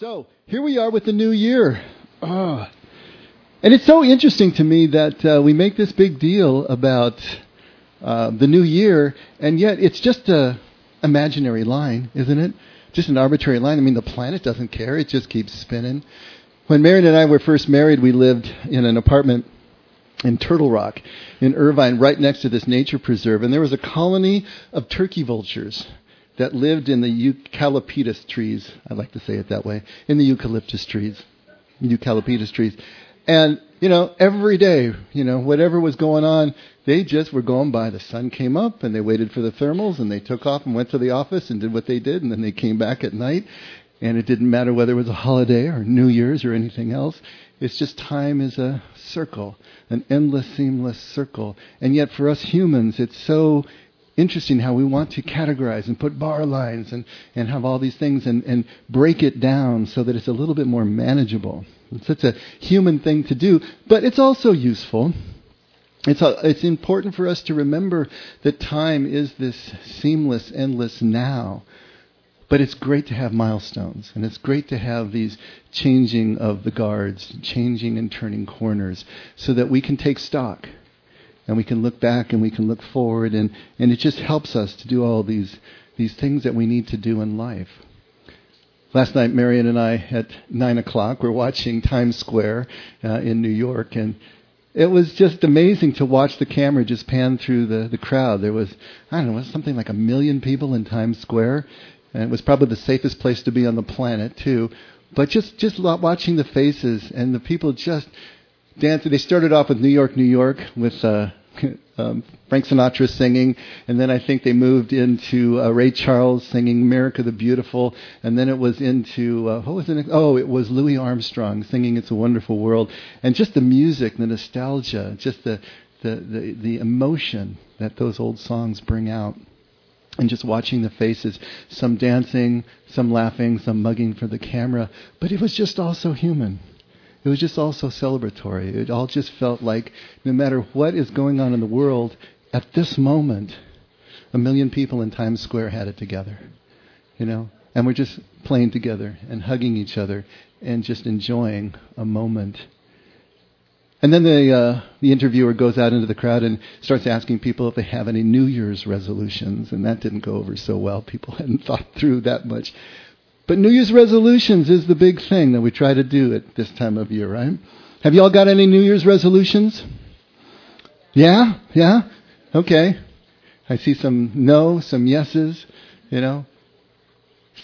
So here we are with the new year. Oh. And it's so interesting to me that uh, we make this big deal about uh, the new year, and yet it's just a imaginary line, isn't it? Just an arbitrary line. I mean, the planet doesn't care; it just keeps spinning. When Marion and I were first married, we lived in an apartment in Turtle Rock, in Irvine, right next to this nature preserve, and there was a colony of turkey vultures that lived in the eucalyptus trees. I like to say it that way. In the eucalyptus trees. Eucalyptus trees. And, you know, every day, you know, whatever was going on, they just were going by. The sun came up and they waited for the thermals and they took off and went to the office and did what they did and then they came back at night. And it didn't matter whether it was a holiday or New Year's or anything else. It's just time is a circle, an endless, seamless circle. And yet for us humans, it's so interesting how we want to categorize and put bar lines and, and have all these things and, and break it down so that it's a little bit more manageable. It's such a human thing to do, but it's also useful. It's, a, it's important for us to remember that time is this seamless, endless now. But it's great to have milestones, and it's great to have these changing of the guards, changing and turning corners, so that we can take stock and we can look back and we can look forward and, and it just helps us to do all these these things that we need to do in life. Last night, Marion and I at nine o'clock were watching Times Square uh, in New York, and it was just amazing to watch the camera just pan through the the crowd. There was I don't know, something like a million people in Times Square, and it was probably the safest place to be on the planet too. But just just watching the faces and the people just dancing. They started off with New York, New York, with uh, um, Frank Sinatra singing, and then I think they moved into uh, Ray Charles singing "America the Beautiful," and then it was into uh, what was it? Oh, it was Louis Armstrong singing "It's a Wonderful World," and just the music, the nostalgia, just the the the, the emotion that those old songs bring out and just watching the faces, some dancing, some laughing, some mugging for the camera, but it was just also human. It was just all so celebratory. It all just felt like no matter what is going on in the world, at this moment, a million people in Times Square had it together. You know? And we're just playing together and hugging each other and just enjoying a moment. And then the, uh, the interviewer goes out into the crowd and starts asking people if they have any New Year's resolutions. And that didn't go over so well. People hadn't thought through that much. But New Year's resolutions is the big thing that we try to do at this time of year, right? Have you all got any New Year's resolutions? Yeah? Yeah? Okay. I see some no, some yeses, you know.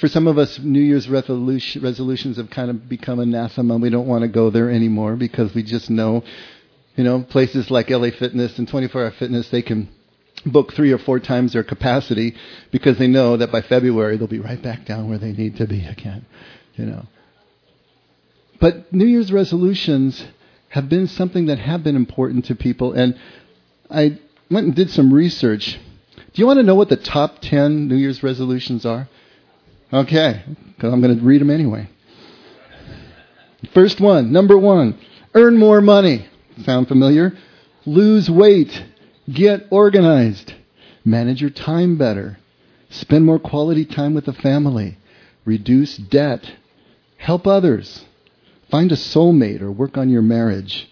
For some of us, New Year's resolution, resolutions have kind of become anathema. We don't want to go there anymore because we just know, you know, places like LA Fitness and 24 Hour Fitness, they can book three or four times their capacity because they know that by February they'll be right back down where they need to be again, you know. But New Year's resolutions have been something that have been important to people and I went and did some research. Do you want to know what the top 10 New Year's resolutions are? Okay, because I'm going to read them anyway. First one, number one, earn more money. Sound familiar? Lose weight. Get organized. Manage your time better. Spend more quality time with the family. Reduce debt. Help others. Find a soulmate or work on your marriage.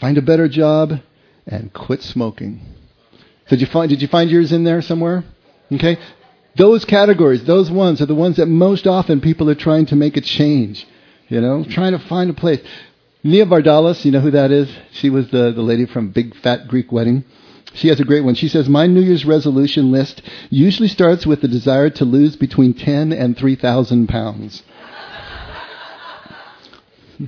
Find a better job and quit smoking. Did you find, did you find yours in there somewhere? Okay. Those categories, those ones are the ones that most often people are trying to make a change. You know, trying to find a place. Nia Vardalos, you know who that is? She was the, the lady from Big Fat Greek Wedding. She has a great one. She says, My New Year's resolution list usually starts with the desire to lose between 10 and 3,000 pounds.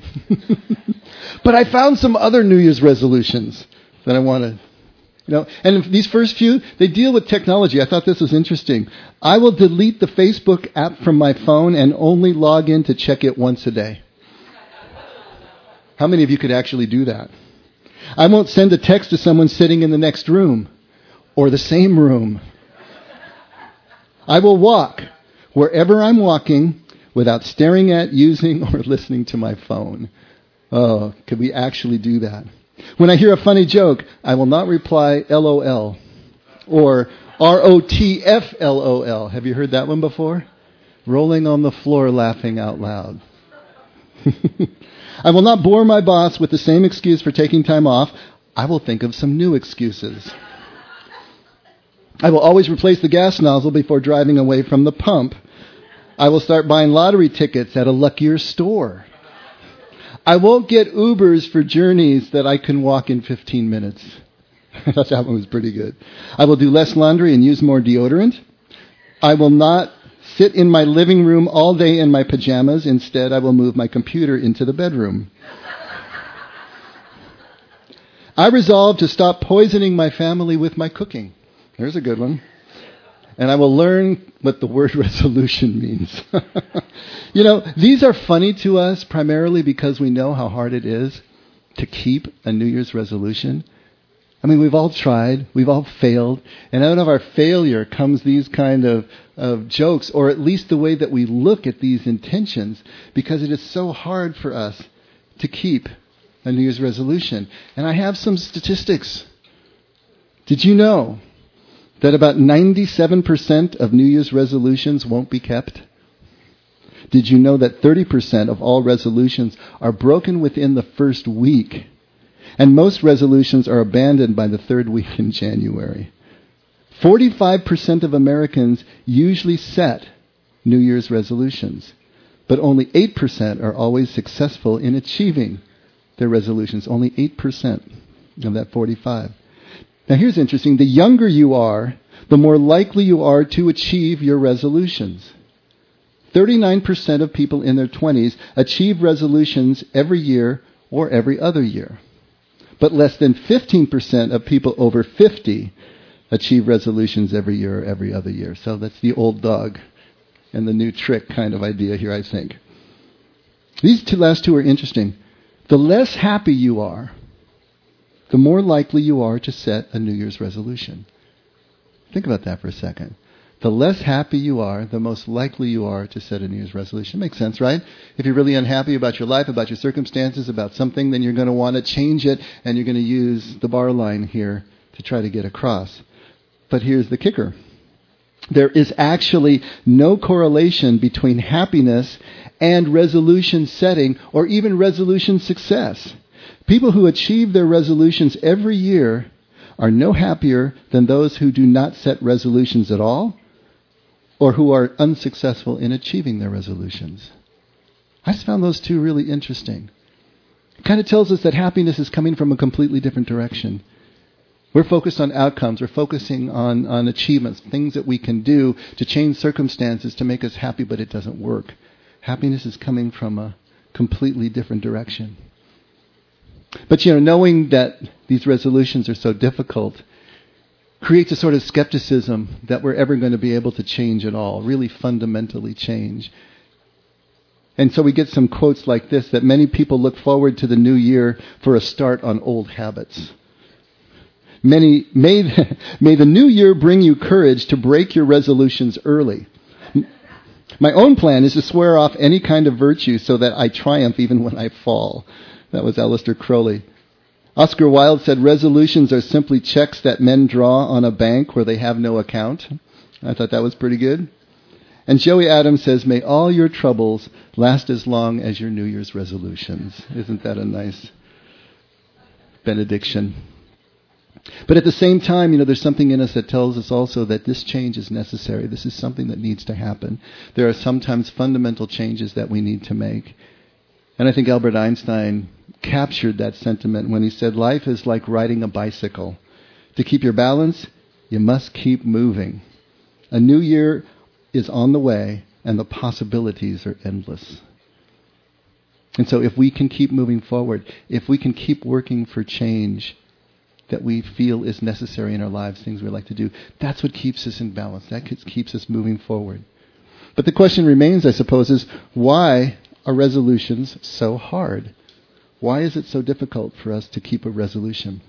but I found some other New Year's resolutions that I want to, you know, and these first few, they deal with technology. I thought this was interesting. I will delete the Facebook app from my phone and only log in to check it once a day. How many of you could actually do that? I won't send a text to someone sitting in the next room or the same room. I will walk wherever I'm walking without staring at, using, or listening to my phone. Oh, could we actually do that? When I hear a funny joke, I will not reply LOL or ROTFLOL. Have you heard that one before? Rolling on the floor laughing out loud. I will not bore my boss with the same excuse for taking time off. I will think of some new excuses. I will always replace the gas nozzle before driving away from the pump. I will start buying lottery tickets at a luckier store. I won't get Ubers for journeys that I can walk in 15 minutes. I thought that one was pretty good. I will do less laundry and use more deodorant. I will not sit in my living room all day in my pajamas. Instead, I will move my computer into the bedroom. I resolve to stop poisoning my family with my cooking. There's a good one. And I will learn what the word resolution means. you know, these are funny to us primarily because we know how hard it is to keep a New Year's resolution. I mean, we've all tried, we've all failed, and out of our failure comes these kind of, of jokes, or at least the way that we look at these intentions, because it is so hard for us to keep a New Year's resolution. And I have some statistics. Did you know that about 97% of New Year's resolutions won't be kept? Did you know that 30% of all resolutions are broken within the first week? And most resolutions are abandoned by the third week in January. 45% of Americans usually set New Year's resolutions, but only 8% are always successful in achieving their resolutions. Only 8% of that 45. Now here's interesting. The younger you are, the more likely you are to achieve your resolutions. 39% of people in their 20s achieve resolutions every year or every other year. But less than 15% of people over 50 achieve resolutions every year or every other year. So that's the old dog and the new trick kind of idea here, I think. These two last two are interesting. The less happy you are, the more likely you are to set a New Year's resolution. Think about that for a second. The less happy you are, the most likely you are to set a New Year's resolution. Makes sense, right? If you're really unhappy about your life, about your circumstances, about something, then you're going to want to change it, and you're going to use the bar line here to try to get across. But here's the kicker. There is actually no correlation between happiness and resolution setting or even resolution success. People who achieve their resolutions every year are no happier than those who do not set resolutions at all or who are unsuccessful in achieving their resolutions. I just found those two really interesting. It kind of tells us that happiness is coming from a completely different direction. We're focused on outcomes. We're focusing on, on achievements, things that we can do to change circumstances to make us happy, but it doesn't work. Happiness is coming from a completely different direction. But you know, knowing that these resolutions are so difficult creates a sort of skepticism that we're ever going to be able to change at all, really fundamentally change. And so we get some quotes like this that many people look forward to the new year for a start on old habits. Many, may, may the new year bring you courage to break your resolutions early. My own plan is to swear off any kind of virtue so that I triumph even when I fall. That was Aleister Crowley. Oscar Wilde said resolutions are simply checks that men draw on a bank where they have no account. I thought that was pretty good. And Joey Adams says, May all your troubles last as long as your New Year's resolutions. Isn't that a nice benediction? But at the same time, you know, there's something in us that tells us also that this change is necessary. This is something that needs to happen. There are sometimes fundamental changes that we need to make. And I think Albert Einstein captured that sentiment when he said, Life is like riding a bicycle. To keep your balance, you must keep moving. A new year is on the way, and the possibilities are endless. And so, if we can keep moving forward, if we can keep working for change that we feel is necessary in our lives, things we like to do, that's what keeps us in balance. That keeps us moving forward. But the question remains, I suppose, is why are resolutions so hard? Why is it so difficult for us to keep a resolution?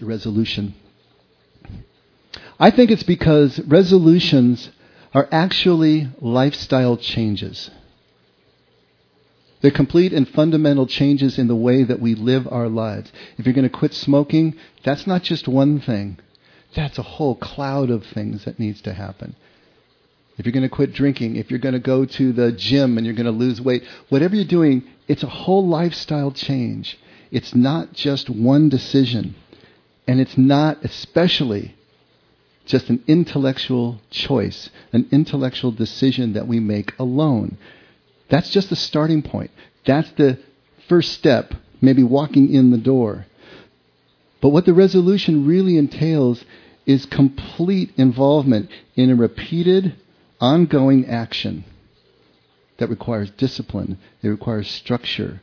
A resolution. I think it's because resolutions are actually lifestyle changes. They're complete and fundamental changes in the way that we live our lives. If you're going to quit smoking, that's not just one thing. That's a whole cloud of things that needs to happen. If you're going to quit drinking, if you're going to go to the gym and you're going to lose weight, whatever you're doing, it's a whole lifestyle change. It's not just one decision. And it's not especially just an intellectual choice, an intellectual decision that we make alone. That's just the starting point. That's the first step, maybe walking in the door. But what the resolution really entails is complete involvement in a repeated, ongoing action that requires discipline, it requires structure.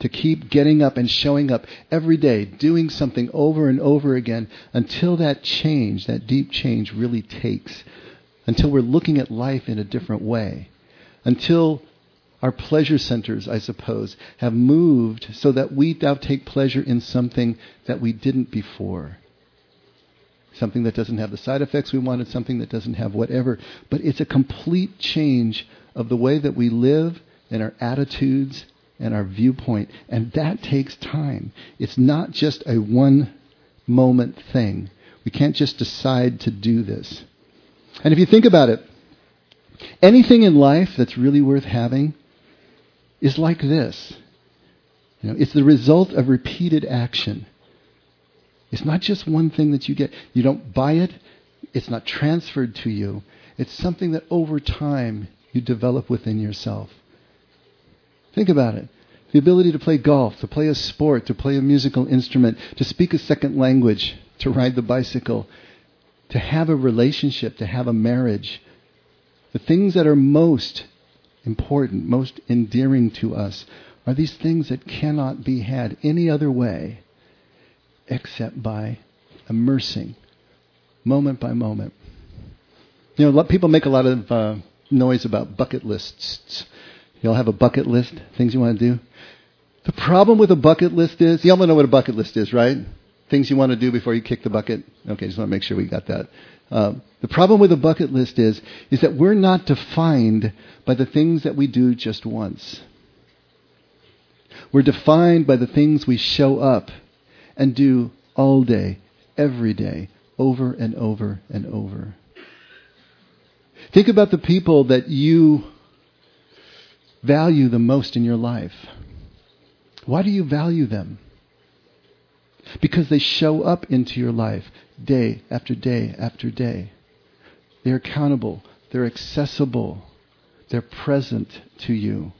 To keep getting up and showing up every day, doing something over and over again until that change, that deep change, really takes. Until we're looking at life in a different way. Until our pleasure centers, I suppose, have moved so that we now take pleasure in something that we didn't before. Something that doesn't have the side effects we wanted, something that doesn't have whatever. But it's a complete change of the way that we live and our attitudes and our viewpoint. And that takes time. It's not just a one moment thing. We can't just decide to do this. And if you think about it, anything in life that's really worth having is like this. You know, it's the result of repeated action. It's not just one thing that you get. You don't buy it. It's not transferred to you. It's something that over time you develop within yourself. Think about it. The ability to play golf, to play a sport, to play a musical instrument, to speak a second language, to ride the bicycle, to have a relationship, to have a marriage. The things that are most important, most endearing to us, are these things that cannot be had any other way except by immersing moment by moment. You know, people make a lot of uh, noise about bucket lists. You all have a bucket list, things you want to do. The problem with a bucket list is, you all know what a bucket list is, right? Things you want to do before you kick the bucket. Okay, just want to make sure we got that. Uh, the problem with a bucket list is, is that we're not defined by the things that we do just once. We're defined by the things we show up and do all day, every day, over and over and over. Think about the people that you value the most in your life. Why do you value them? Because they show up into your life day after day after day. They're accountable. They're accessible. They're present to you.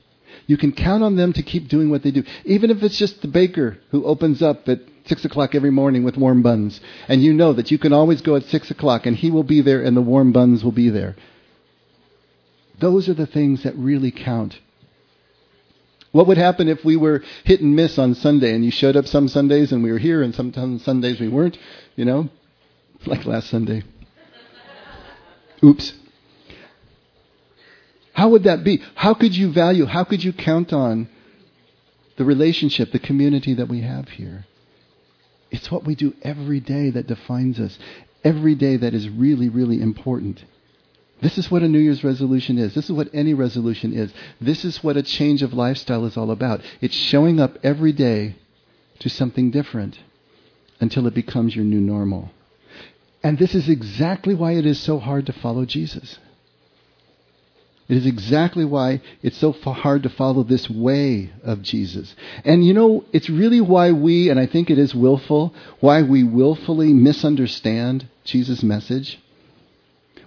You can count on them to keep doing what they do. Even if it's just the baker who opens up at 6 o'clock every morning with warm buns. And you know that you can always go at 6 o'clock and he will be there and the warm buns will be there. Those are the things that really count. What would happen if we were hit and miss on Sunday and you showed up some Sundays and we were here and some Sundays we weren't, you know? Like last Sunday. Oops. How would that be? How could you value, how could you count on the relationship, the community that we have here? It's what we do every day that defines us, every day that is really, really important. This is what a New Year's resolution is. This is what any resolution is. This is what a change of lifestyle is all about. It's showing up every day to something different until it becomes your new normal. And this is exactly why it is so hard to follow Jesus. It is exactly why it's so hard to follow this way of Jesus. And you know, it's really why we, and I think it is willful, why we willfully misunderstand Jesus' message.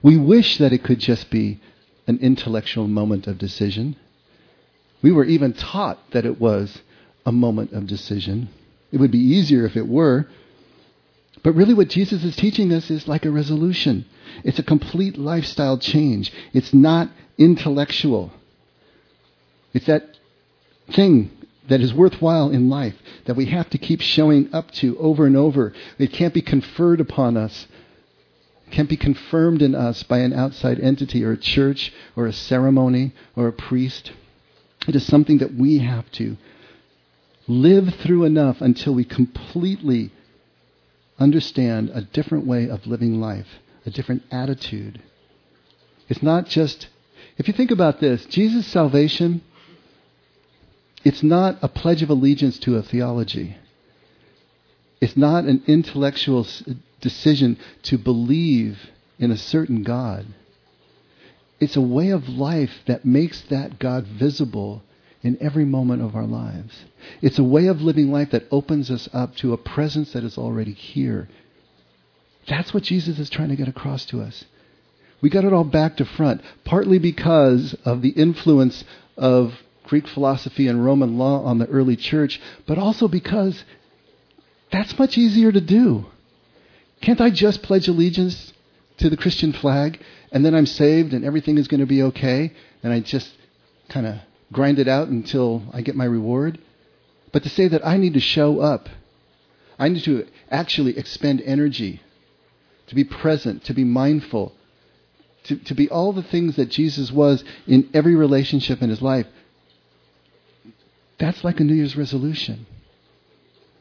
We wish that it could just be an intellectual moment of decision. We were even taught that it was a moment of decision. It would be easier if it were. But really, what Jesus is teaching us is like a resolution. It's a complete lifestyle change. It's not intellectual. It's that thing that is worthwhile in life that we have to keep showing up to over and over. It can't be conferred upon us it can't be confirmed in us by an outside entity or a church or a ceremony or a priest. It is something that we have to live through enough until we completely understand a different way of living life, a different attitude. It's not just, if you think about this, Jesus' salvation, it's not a pledge of allegiance to a theology. It's not an intellectual decision to believe in a certain God. it's a way of life that makes that God visible in every moment of our lives. It's a way of living life that opens us up to a presence that is already here. That's what Jesus is trying to get across to us. We got it all back to front, partly because of the influence of Greek philosophy and Roman law on the early church, but also because that's much easier to do. Can't I just pledge allegiance to the Christian flag and then I'm saved and everything is going to be okay and I just kind of grind it out until I get my reward? But to say that I need to show up, I need to actually expend energy, to be present, to be mindful, to, to be all the things that Jesus was in every relationship in his life. That's like a New Year's resolution.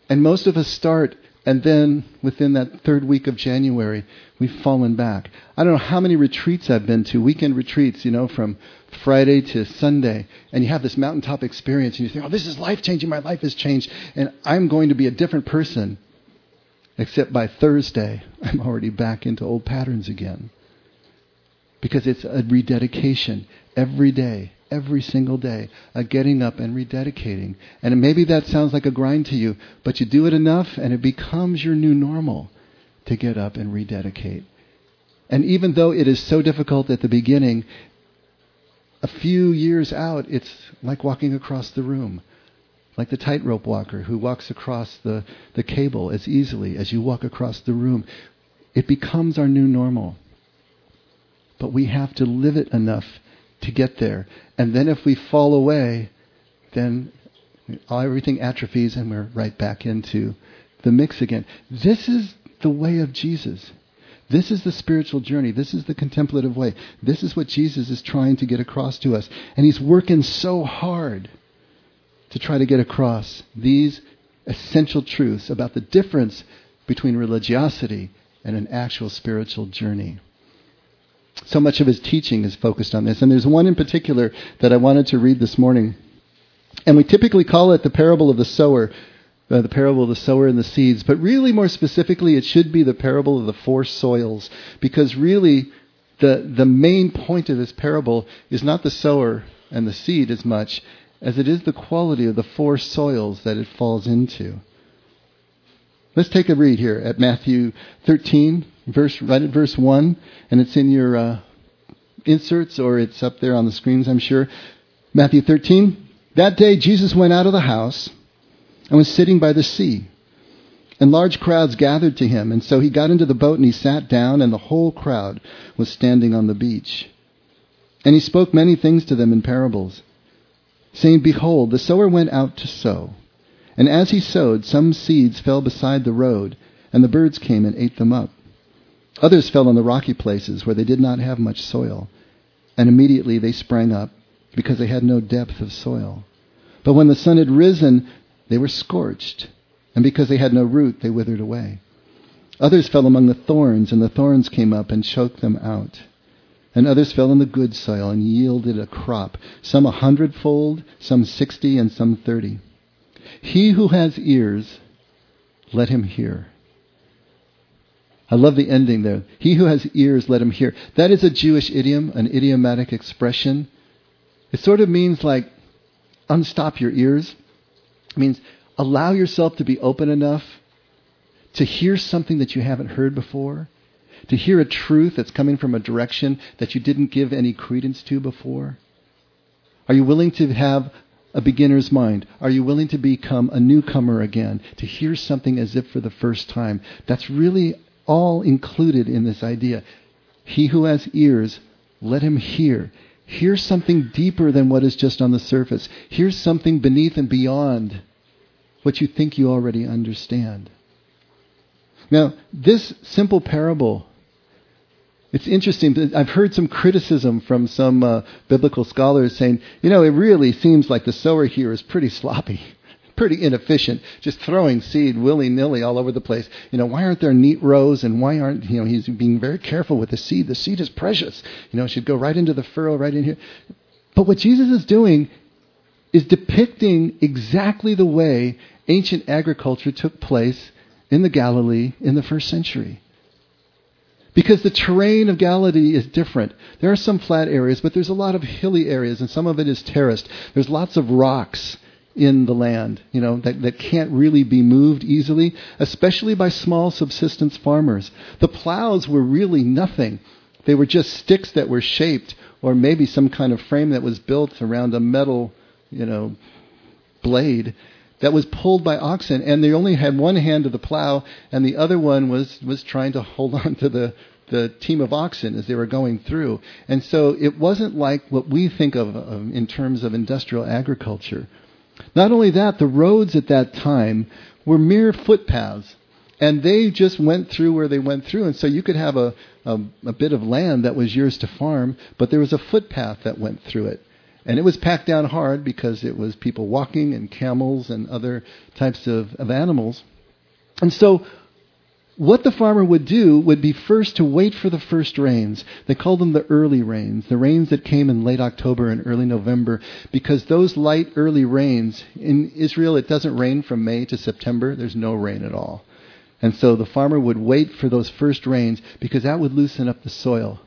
And most of us start and then within that third week of January, we've fallen back. I don't know how many retreats I've been to, weekend retreats, you know, from Friday to Sunday. And you have this mountaintop experience and you think, oh, this is life changing. My life has changed. And I'm going to be a different person. Except by Thursday, I'm already back into old patterns again. Because it's a rededication every day every single day, a getting up and rededicating. And maybe that sounds like a grind to you, but you do it enough and it becomes your new normal to get up and rededicate. And even though it is so difficult at the beginning, a few years out, it's like walking across the room. Like the tightrope walker who walks across the, the cable as easily as you walk across the room. It becomes our new normal. But we have to live it enough to get there. And then if we fall away, then everything atrophies and we're right back into the mix again. This is the way of Jesus. This is the spiritual journey. This is the contemplative way. This is what Jesus is trying to get across to us. And he's working so hard to try to get across these essential truths about the difference between religiosity and an actual spiritual journey so much of his teaching is focused on this. And there's one in particular that I wanted to read this morning. And we typically call it the parable of the sower, uh, the parable of the sower and the seeds. But really, more specifically, it should be the parable of the four soils. Because really, the, the main point of this parable is not the sower and the seed as much as it is the quality of the four soils that it falls into. Let's take a read here at Matthew 13, verse right at verse 1, and it's in your uh, inserts or it's up there on the screens, I'm sure. Matthew 13. That day Jesus went out of the house and was sitting by the sea. And large crowds gathered to him, and so he got into the boat and he sat down, and the whole crowd was standing on the beach. And he spoke many things to them in parables, saying, Behold, the sower went out to sow. And as he sowed, some seeds fell beside the road, and the birds came and ate them up. Others fell on the rocky places where they did not have much soil, and immediately they sprang up because they had no depth of soil. But when the sun had risen, they were scorched, and because they had no root, they withered away. Others fell among the thorns, and the thorns came up and choked them out. And others fell in the good soil and yielded a crop, some a hundredfold, some sixty, and some thirty. He who has ears, let him hear. I love the ending there. He who has ears, let him hear. That is a Jewish idiom, an idiomatic expression. It sort of means like unstop your ears. It means allow yourself to be open enough to hear something that you haven't heard before, to hear a truth that's coming from a direction that you didn't give any credence to before. Are you willing to have a beginner's mind? Are you willing to become a newcomer again, to hear something as if for the first time? That's really all included in this idea. He who has ears, let him hear. Hear something deeper than what is just on the surface. Hear something beneath and beyond what you think you already understand. Now, this simple parable, it's interesting. I've heard some criticism from some uh, biblical scholars saying, you know, it really seems like the sower here is pretty sloppy pretty inefficient, just throwing seed willy nilly all over the place. You know, why aren't there neat rows and why aren't, you know, he's being very careful with the seed. The seed is precious. You know, it should go right into the furrow, right in here. But what Jesus is doing is depicting exactly the way ancient agriculture took place in the Galilee in the first century. Because the terrain of Galilee is different. There are some flat areas, but there's a lot of hilly areas, and some of it is terraced. There's lots of rocks in the land, you know, that, that can't really be moved easily, especially by small subsistence farmers. The plows were really nothing. They were just sticks that were shaped, or maybe some kind of frame that was built around a metal, you know, blade that was pulled by oxen, and they only had one hand to the plow, and the other one was was trying to hold on to the the team of oxen as they were going through. And so it wasn't like what we think of, in terms of industrial agriculture. Not only that, the roads at that time were mere footpaths. And they just went through where they went through. And so you could have a, a, a bit of land that was yours to farm, but there was a footpath that went through it. And it was packed down hard because it was people walking and camels and other types of, of animals. And so what the farmer would do would be first to wait for the first rains. They called them the early rains, the rains that came in late October and early November, because those light early rains, in Israel it doesn't rain from May to September, there's no rain at all. And so the farmer would wait for those first rains because that would loosen up the soil.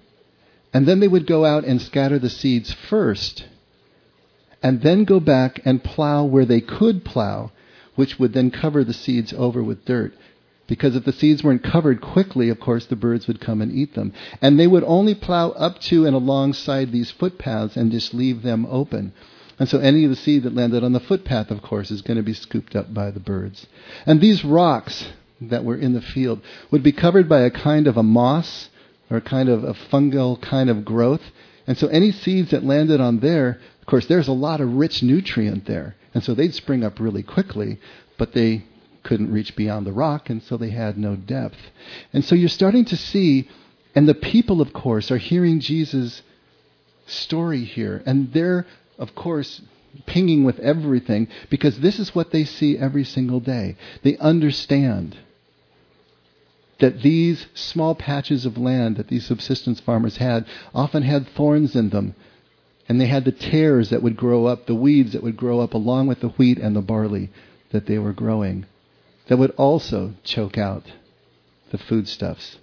And then they would go out and scatter the seeds first and then go back and plow where they could plow, which would then cover the seeds over with dirt. Because if the seeds weren't covered quickly, of course, the birds would come and eat them. And they would only plow up to and alongside these footpaths and just leave them open. And so any of the seed that landed on the footpath, of course, is going to be scooped up by the birds. And these rocks that were in the field would be covered by a kind of a moss or a kind of a fungal kind of growth. And so any seeds that landed on there course, there's a lot of rich nutrient there. And so they'd spring up really quickly, but they couldn't reach beyond the rock, and so they had no depth. And so you're starting to see, and the people, of course, are hearing Jesus' story here. And they're, of course, pinging with everything because this is what they see every single day. They understand that these small patches of land that these subsistence farmers had often had thorns in them and they had the tares that would grow up, the weeds that would grow up along with the wheat and the barley that they were growing, that would also choke out the foodstuffs.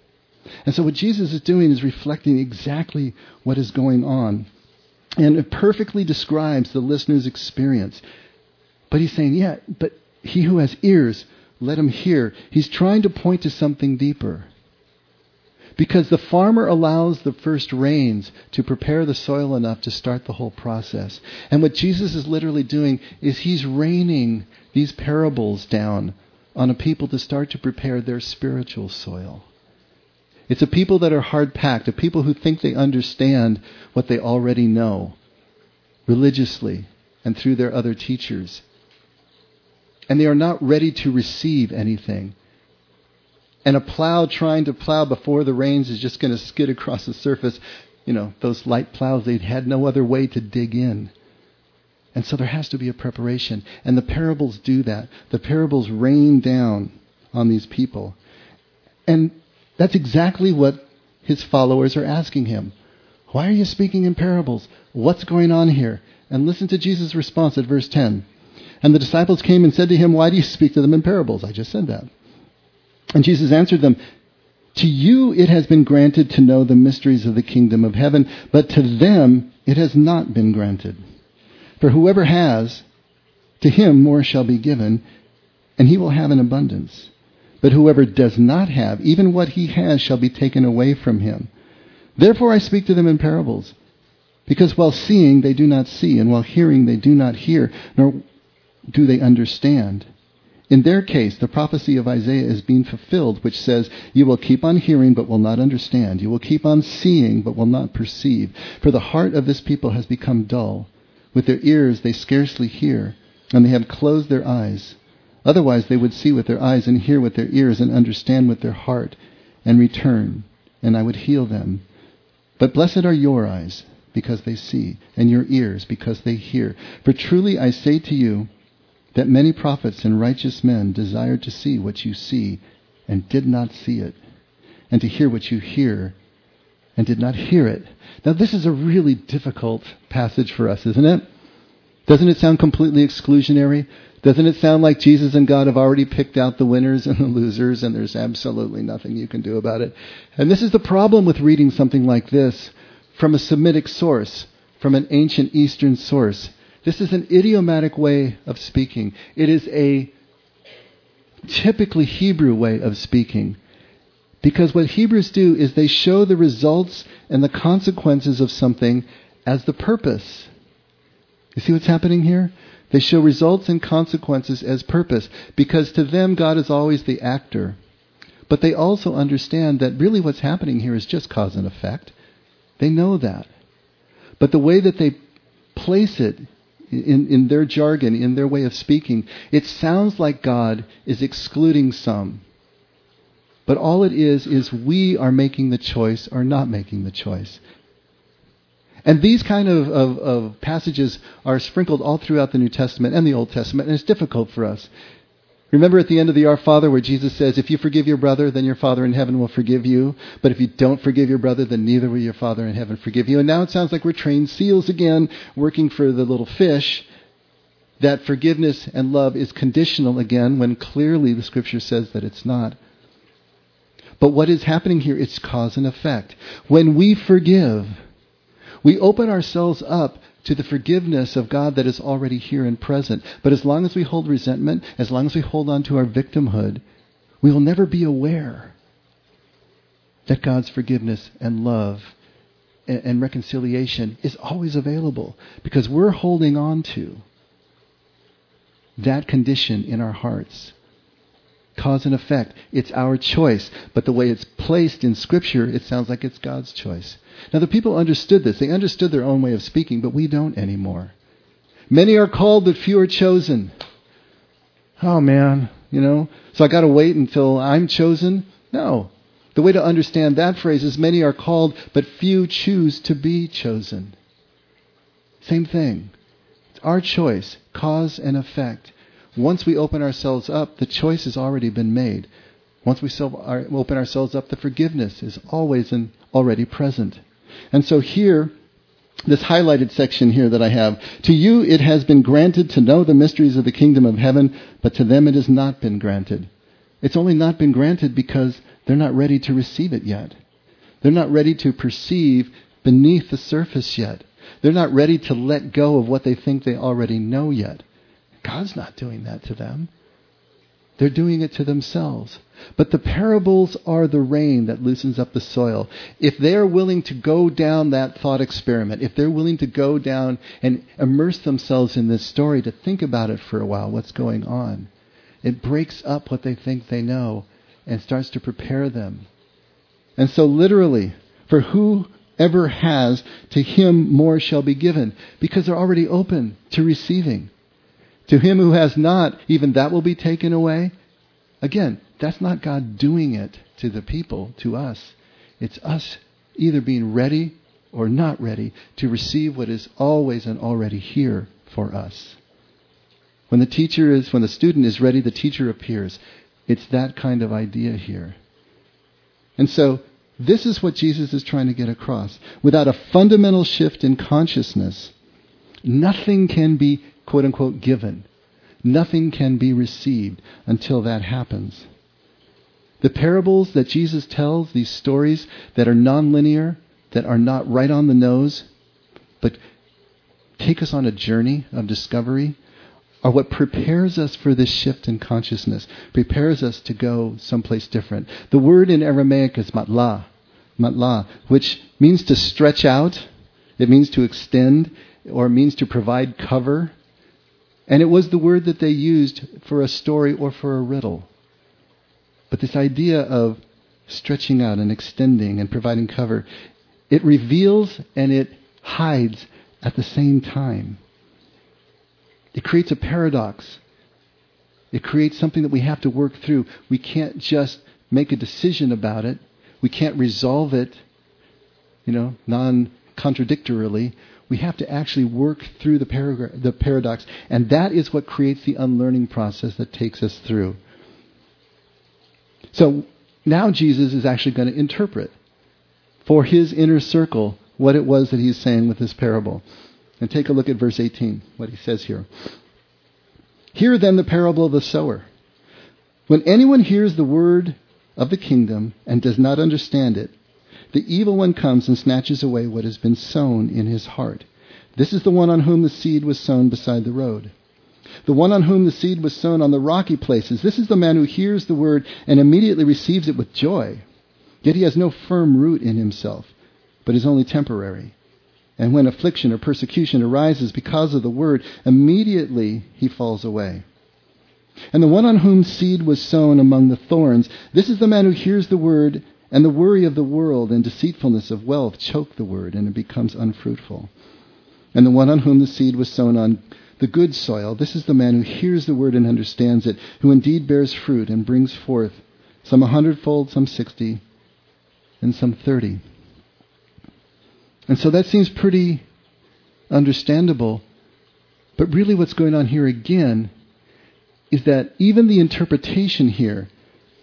And so what Jesus is doing is reflecting exactly what is going on. And it perfectly describes the listener's experience. But he's saying, yeah, but he who has ears, let him hear. He's trying to point to something deeper. Because the farmer allows the first rains to prepare the soil enough to start the whole process. And what Jesus is literally doing is he's raining these parables down on a people to start to prepare their spiritual soil. It's a people that are hard packed, a people who think they understand what they already know religiously and through their other teachers. And they are not ready to receive anything and a plow trying to plow before the rains is just going to skid across the surface. You know, those light plows, they had no other way to dig in. And so there has to be a preparation. And the parables do that. The parables rain down on these people. And that's exactly what his followers are asking him. Why are you speaking in parables? What's going on here? And listen to Jesus' response at verse 10. And the disciples came and said to him, Why do you speak to them in parables? I just said that. And Jesus answered them, To you it has been granted to know the mysteries of the kingdom of heaven, but to them it has not been granted. For whoever has, to him more shall be given, and he will have an abundance. But whoever does not have, even what he has shall be taken away from him. Therefore I speak to them in parables, because while seeing they do not see, and while hearing they do not hear, nor do they understand. In their case, the prophecy of Isaiah is being fulfilled, which says, You will keep on hearing, but will not understand. You will keep on seeing, but will not perceive. For the heart of this people has become dull. With their ears they scarcely hear, and they have closed their eyes. Otherwise they would see with their eyes, and hear with their ears, and understand with their heart, and return, and I would heal them. But blessed are your eyes, because they see, and your ears, because they hear. For truly I say to you, that many prophets and righteous men desired to see what you see and did not see it, and to hear what you hear and did not hear it. Now, this is a really difficult passage for us, isn't it? Doesn't it sound completely exclusionary? Doesn't it sound like Jesus and God have already picked out the winners and the losers, and there's absolutely nothing you can do about it? And this is the problem with reading something like this from a Semitic source, from an ancient Eastern source. This is an idiomatic way of speaking. It is a typically Hebrew way of speaking. Because what Hebrews do is they show the results and the consequences of something as the purpose. You see what's happening here? They show results and consequences as purpose because to them God is always the actor. But they also understand that really what's happening here is just cause and effect. They know that. But the way that they place it in, in their jargon, in their way of speaking, it sounds like God is excluding some. But all it is, is we are making the choice or not making the choice. And these kind of, of, of, passages are sprinkled all throughout the New Testament and the Old Testament, and it's difficult for us. Remember at the end of the Our Father where Jesus says, If you forgive your brother, then your Father in heaven will forgive you. But if you don't forgive your brother, then neither will your Father in heaven forgive you. And now it sounds like we're trained seals again, working for the little fish. That forgiveness and love is conditional again, when clearly the Scripture says that it's not. But what is happening here? It's cause and effect. When we forgive, we open ourselves up to the forgiveness of God that is already here and present. But as long as we hold resentment, as long as we hold on to our victimhood, we will never be aware that God's forgiveness and love and, and reconciliation is always available because we're holding on to that condition in our hearts cause and effect. It's our choice. But the way it's placed in Scripture, it sounds like it's God's choice. Now, the people understood this. They understood their own way of speaking, but we don't anymore. Many are called, but few are chosen. Oh, man, you know, so I got to wait until I'm chosen? No. The way to understand that phrase is many are called, but few choose to be chosen. Same thing. It's our choice, cause and effect. Once we open ourselves up, the choice has already been made. Once we open ourselves up, the forgiveness is always and already present. And so here, this highlighted section here that I have, to you it has been granted to know the mysteries of the kingdom of heaven, but to them it has not been granted. It's only not been granted because they're not ready to receive it yet. They're not ready to perceive beneath the surface yet. They're not ready to let go of what they think they already know yet. God's not doing that to them. They're doing it to themselves. But the parables are the rain that loosens up the soil. If they're willing to go down that thought experiment, if they're willing to go down and immerse themselves in this story, to think about it for a while, what's going on, it breaks up what they think they know and starts to prepare them. And so, literally, for whoever has, to him more shall be given, because they're already open to receiving. To him who has not, even that will be taken away. Again, that's not God doing it to the people, to us. It's us either being ready or not ready to receive what is always and already here for us. When the teacher is, when the student is ready, the teacher appears. It's that kind of idea here. And so, this is what Jesus is trying to get across. Without a fundamental shift in consciousness, nothing can be quote unquote given. Nothing can be received until that happens. The parables that Jesus tells, these stories that are nonlinear, that are not right on the nose, but take us on a journey of discovery, are what prepares us for this shift in consciousness, prepares us to go someplace different. The word in Aramaic is matla, matla, which means to stretch out, it means to extend, or means to provide cover. And it was the word that they used for a story or for a riddle. But this idea of stretching out and extending and providing cover, it reveals and it hides at the same time. It creates a paradox. It creates something that we have to work through. We can't just make a decision about it. We can't resolve it, you know, non contradictorily we have to actually work through the, the paradox. And that is what creates the unlearning process that takes us through. So now Jesus is actually going to interpret for his inner circle what it was that he's saying with this parable. And take a look at verse 18, what he says here. Hear then the parable of the sower. When anyone hears the word of the kingdom and does not understand it, the evil one comes and snatches away what has been sown in his heart. This is the one on whom the seed was sown beside the road. The one on whom the seed was sown on the rocky places. This is the man who hears the word and immediately receives it with joy. Yet he has no firm root in himself, but is only temporary. And when affliction or persecution arises because of the word, immediately he falls away. And the one on whom seed was sown among the thorns, this is the man who hears the word, and the worry of the world and deceitfulness of wealth choke the word, and it becomes unfruitful. And the one on whom the seed was sown on the good soil, this is the man who hears the word and understands it, who indeed bears fruit and brings forth some a hundredfold, some sixty, and some thirty. And so that seems pretty understandable. But really, what's going on here again is that even the interpretation here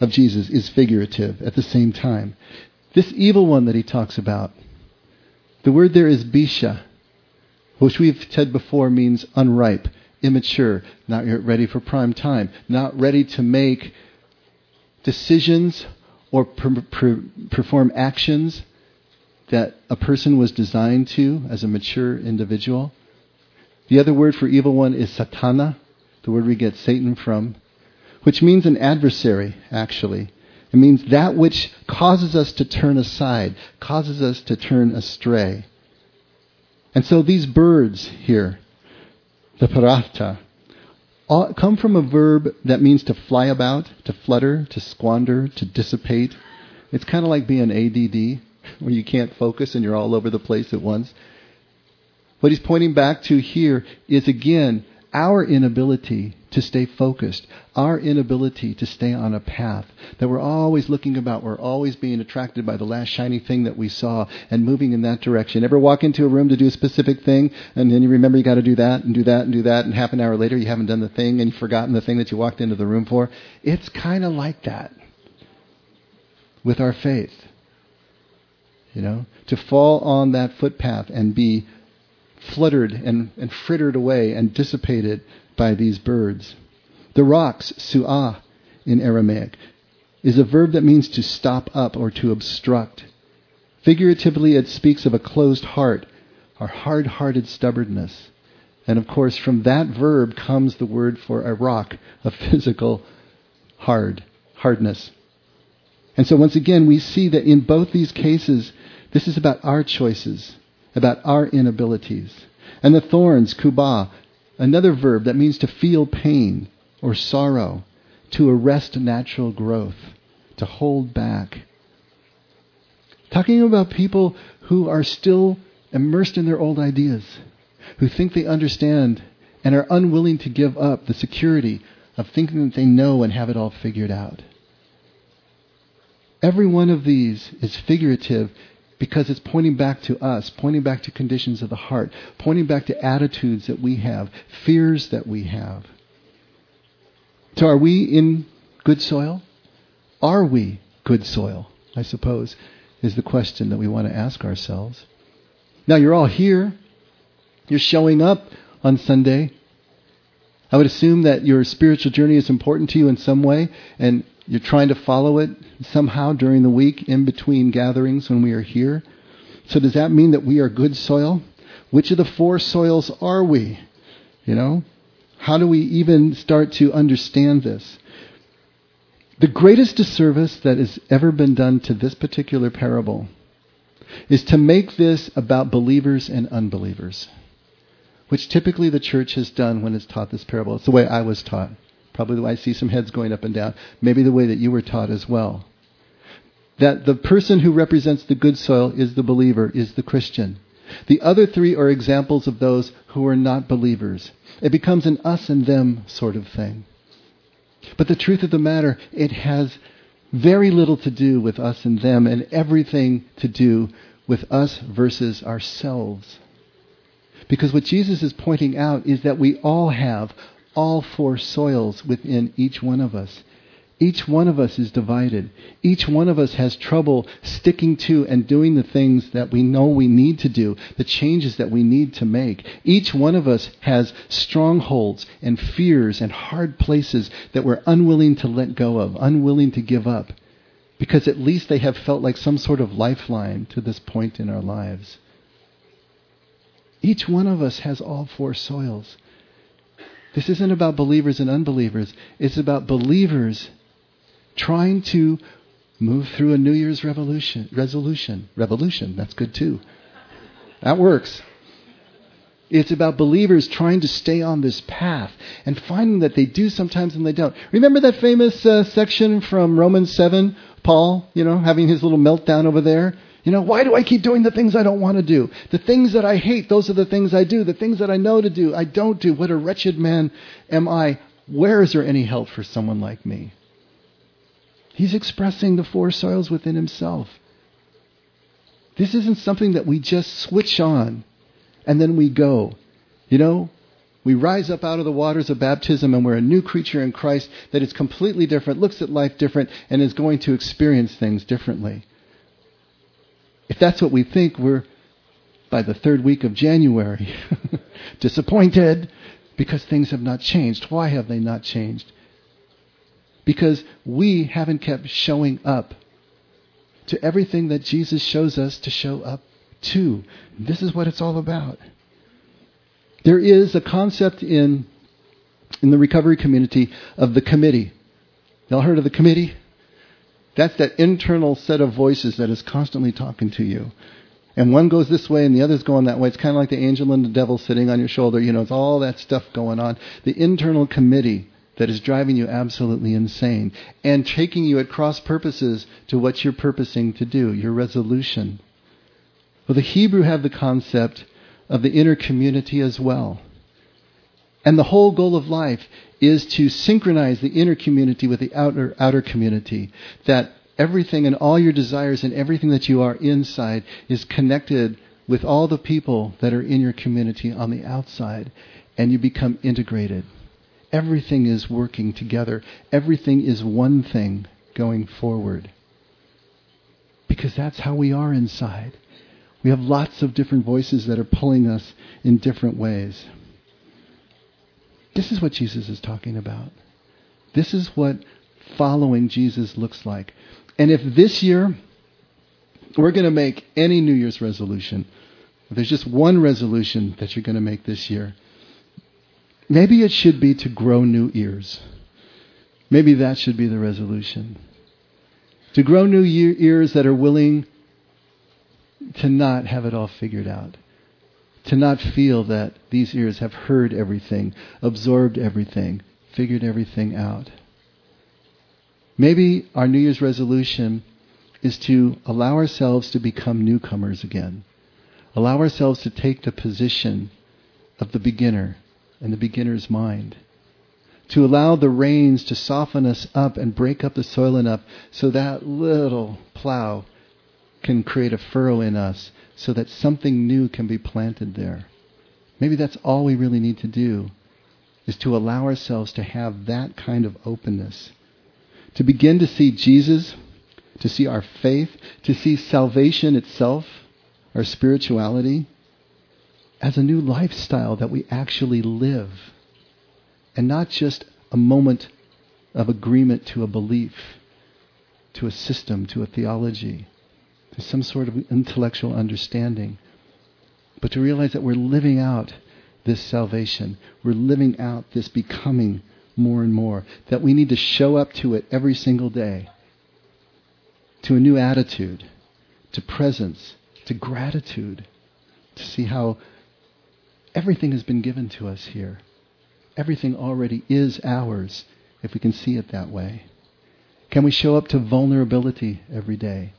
of Jesus is figurative at the same time. This evil one that he talks about, the word there is bisha, which we've said before means unripe, immature, not yet ready for prime time, not ready to make decisions or per- per- perform actions that a person was designed to as a mature individual. The other word for evil one is satana, the word we get Satan from, which means an adversary, actually. It means that which causes us to turn aside, causes us to turn astray. And so these birds here, the parafta, come from a verb that means to fly about, to flutter, to squander, to dissipate. It's kind of like being ADD where you can't focus and you're all over the place at once. What he's pointing back to here is again our inability to stay focused, our inability to stay on a path, that we're always looking about, we're always being attracted by the last shiny thing that we saw and moving in that direction. Ever walk into a room to do a specific thing and then you remember you got to do that and do that and do that and half an hour later you haven't done the thing and you've forgotten the thing that you walked into the room for? It's kind of like that with our faith you know, to fall on that footpath and be fluttered and, and frittered away and dissipated by these birds. The rocks, su'ah in Aramaic, is a verb that means to stop up or to obstruct. Figuratively, it speaks of a closed heart or hard hearted stubbornness. And of course, from that verb comes the word for a rock, a physical hard, hardness. And so once again, we see that in both these cases, this is about our choices, about our inabilities. And the thorns, kubah, another verb that means to feel pain or sorrow, to arrest natural growth, to hold back. Talking about people who are still immersed in their old ideas, who think they understand and are unwilling to give up the security of thinking that they know and have it all figured out. Every one of these is figurative because it's pointing back to us, pointing back to conditions of the heart, pointing back to attitudes that we have, fears that we have. So, are we in good soil? Are we good soil? I suppose is the question that we want to ask ourselves. Now, you're all here. You're showing up on Sunday. I would assume that your spiritual journey is important to you in some way, and you're trying to follow it somehow during the week in between gatherings when we are here. So does that mean that we are good soil? Which of the four soils are we? You know? How do we even start to understand this? The greatest disservice that has ever been done to this particular parable is to make this about believers and unbelievers, which typically the church has done when it's taught this parable. It's the way I was taught. Probably I see some heads going up and down. Maybe the way that you were taught as well. That the person who represents the good soil is the believer, is the Christian. The other three are examples of those who are not believers. It becomes an us and them sort of thing. But the truth of the matter, it has very little to do with us and them and everything to do with us versus ourselves. Because what Jesus is pointing out is that we all have all four soils within each one of us. Each one of us is divided. Each one of us has trouble sticking to and doing the things that we know we need to do, the changes that we need to make. Each one of us has strongholds and fears and hard places that we're unwilling to let go of, unwilling to give up, because at least they have felt like some sort of lifeline to this point in our lives. Each one of us has all four soils. This isn't about believers and unbelievers. It's about believers trying to move through a New Year's revolution, resolution. Revolution, that's good too. That works. It's about believers trying to stay on this path and finding that they do sometimes and they don't. Remember that famous uh, section from Romans 7? Paul, you know, having his little meltdown over there? You know, why do I keep doing the things I don't want to do? The things that I hate, those are the things I do. The things that I know to do, I don't do. What a wretched man am I. Where is there any help for someone like me? He's expressing the four soils within himself. This isn't something that we just switch on and then we go. You know, we rise up out of the waters of baptism and we're a new creature in Christ that is completely different, looks at life different, and is going to experience things differently. If that's what we think, we're by the third week of January disappointed because things have not changed. Why have they not changed? Because we haven't kept showing up to everything that Jesus shows us to show up to. This is what it's all about. There is a concept in, in the recovery community of the committee. Y'all heard of the committee? That's that internal set of voices that is constantly talking to you. And one goes this way and the other's going that way. It's kind of like the angel and the devil sitting on your shoulder. You know, it's all that stuff going on. The internal committee that is driving you absolutely insane and taking you at cross purposes to what you're purposing to do, your resolution. Well, the Hebrew have the concept of the inner community as well. And the whole goal of life is to synchronize the inner community with the outer outer community. That everything and all your desires and everything that you are inside is connected with all the people that are in your community on the outside and you become integrated. Everything is working together. Everything is one thing going forward. Because that's how we are inside. We have lots of different voices that are pulling us in different ways. This is what Jesus is talking about. This is what following Jesus looks like. And if this year we're going to make any New Year's resolution, there's just one resolution that you're going to make this year, Maybe it should be to grow new ears. Maybe that should be the resolution. To grow new ears that are willing to not have it all figured out. To not feel that these ears have heard everything, absorbed everything, figured everything out. Maybe our New Year's resolution is to allow ourselves to become newcomers again. Allow ourselves to take the position of the beginner and the beginner's mind. To allow the rains to soften us up and break up the soil enough so that little plow can create a furrow in us so that something new can be planted there. Maybe that's all we really need to do is to allow ourselves to have that kind of openness. To begin to see Jesus, to see our faith, to see salvation itself, our spirituality, as a new lifestyle that we actually live. And not just a moment of agreement to a belief, to a system, to a theology, to some sort of intellectual understanding. But to realize that we're living out this salvation. We're living out this becoming more and more. That we need to show up to it every single day. To a new attitude, to presence, to gratitude, to see how Everything has been given to us here. Everything already is ours if we can see it that way. Can we show up to vulnerability every day?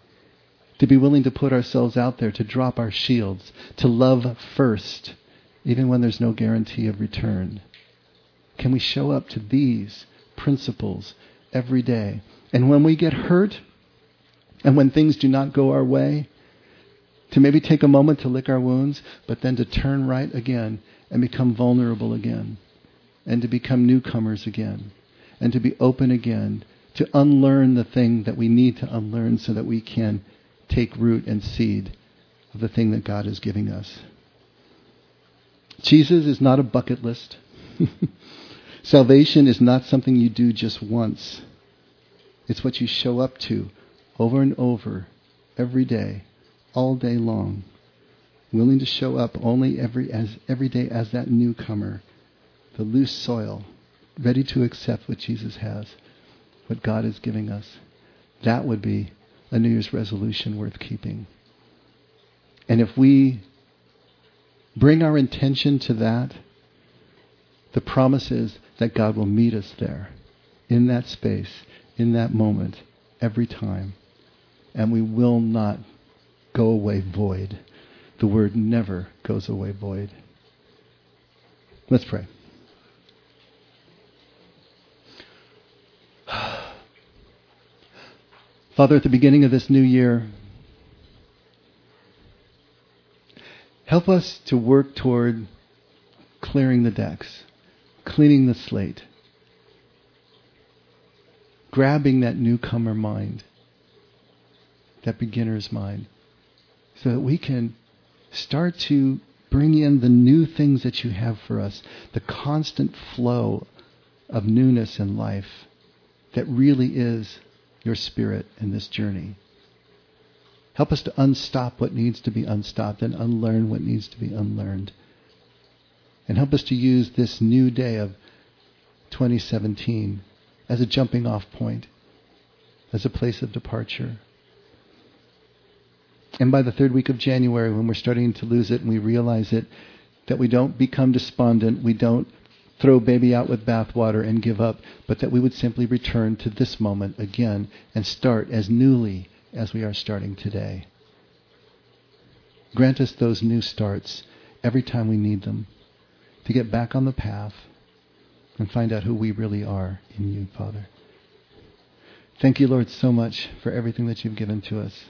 To be willing to put ourselves out there, to drop our shields, to love first, even when there's no guarantee of return? Can we show up to these principles every day? And when we get hurt, and when things do not go our way, to maybe take a moment to lick our wounds, but then to turn right again and become vulnerable again, and to become newcomers again, and to be open again to unlearn the thing that we need to unlearn so that we can take root and seed of the thing that God is giving us. Jesus is not a bucket list. Salvation is not something you do just once. It's what you show up to over and over, every day, all day long. Willing to show up only every, as, every day as that newcomer, the loose soil, ready to accept what Jesus has, what God is giving us. That would be a New Year's resolution worth keeping. And if we bring our intention to that, the promise is that God will meet us there, in that space, in that moment, every time. And we will not go away void. The word never goes away void. Let's pray. Father, at the beginning of this new year, help us to work toward clearing the decks, cleaning the slate, grabbing that newcomer mind, that beginner's mind, so that we can start to bring in the new things that you have for us, the constant flow of newness in life that really is your spirit in this journey. Help us to unstop what needs to be unstopped and unlearn what needs to be unlearned. And help us to use this new day of 2017 as a jumping off point, as a place of departure. And by the third week of January, when we're starting to lose it and we realize it, that we don't become despondent, we don't throw baby out with bathwater and give up, but that we would simply return to this moment again and start as newly as we are starting today. Grant us those new starts every time we need them to get back on the path and find out who we really are in you, Father. Thank you, Lord, so much for everything that you've given to us.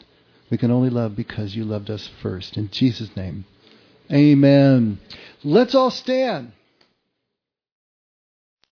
We can only love because you loved us first. In Jesus' name, amen. Let's all stand.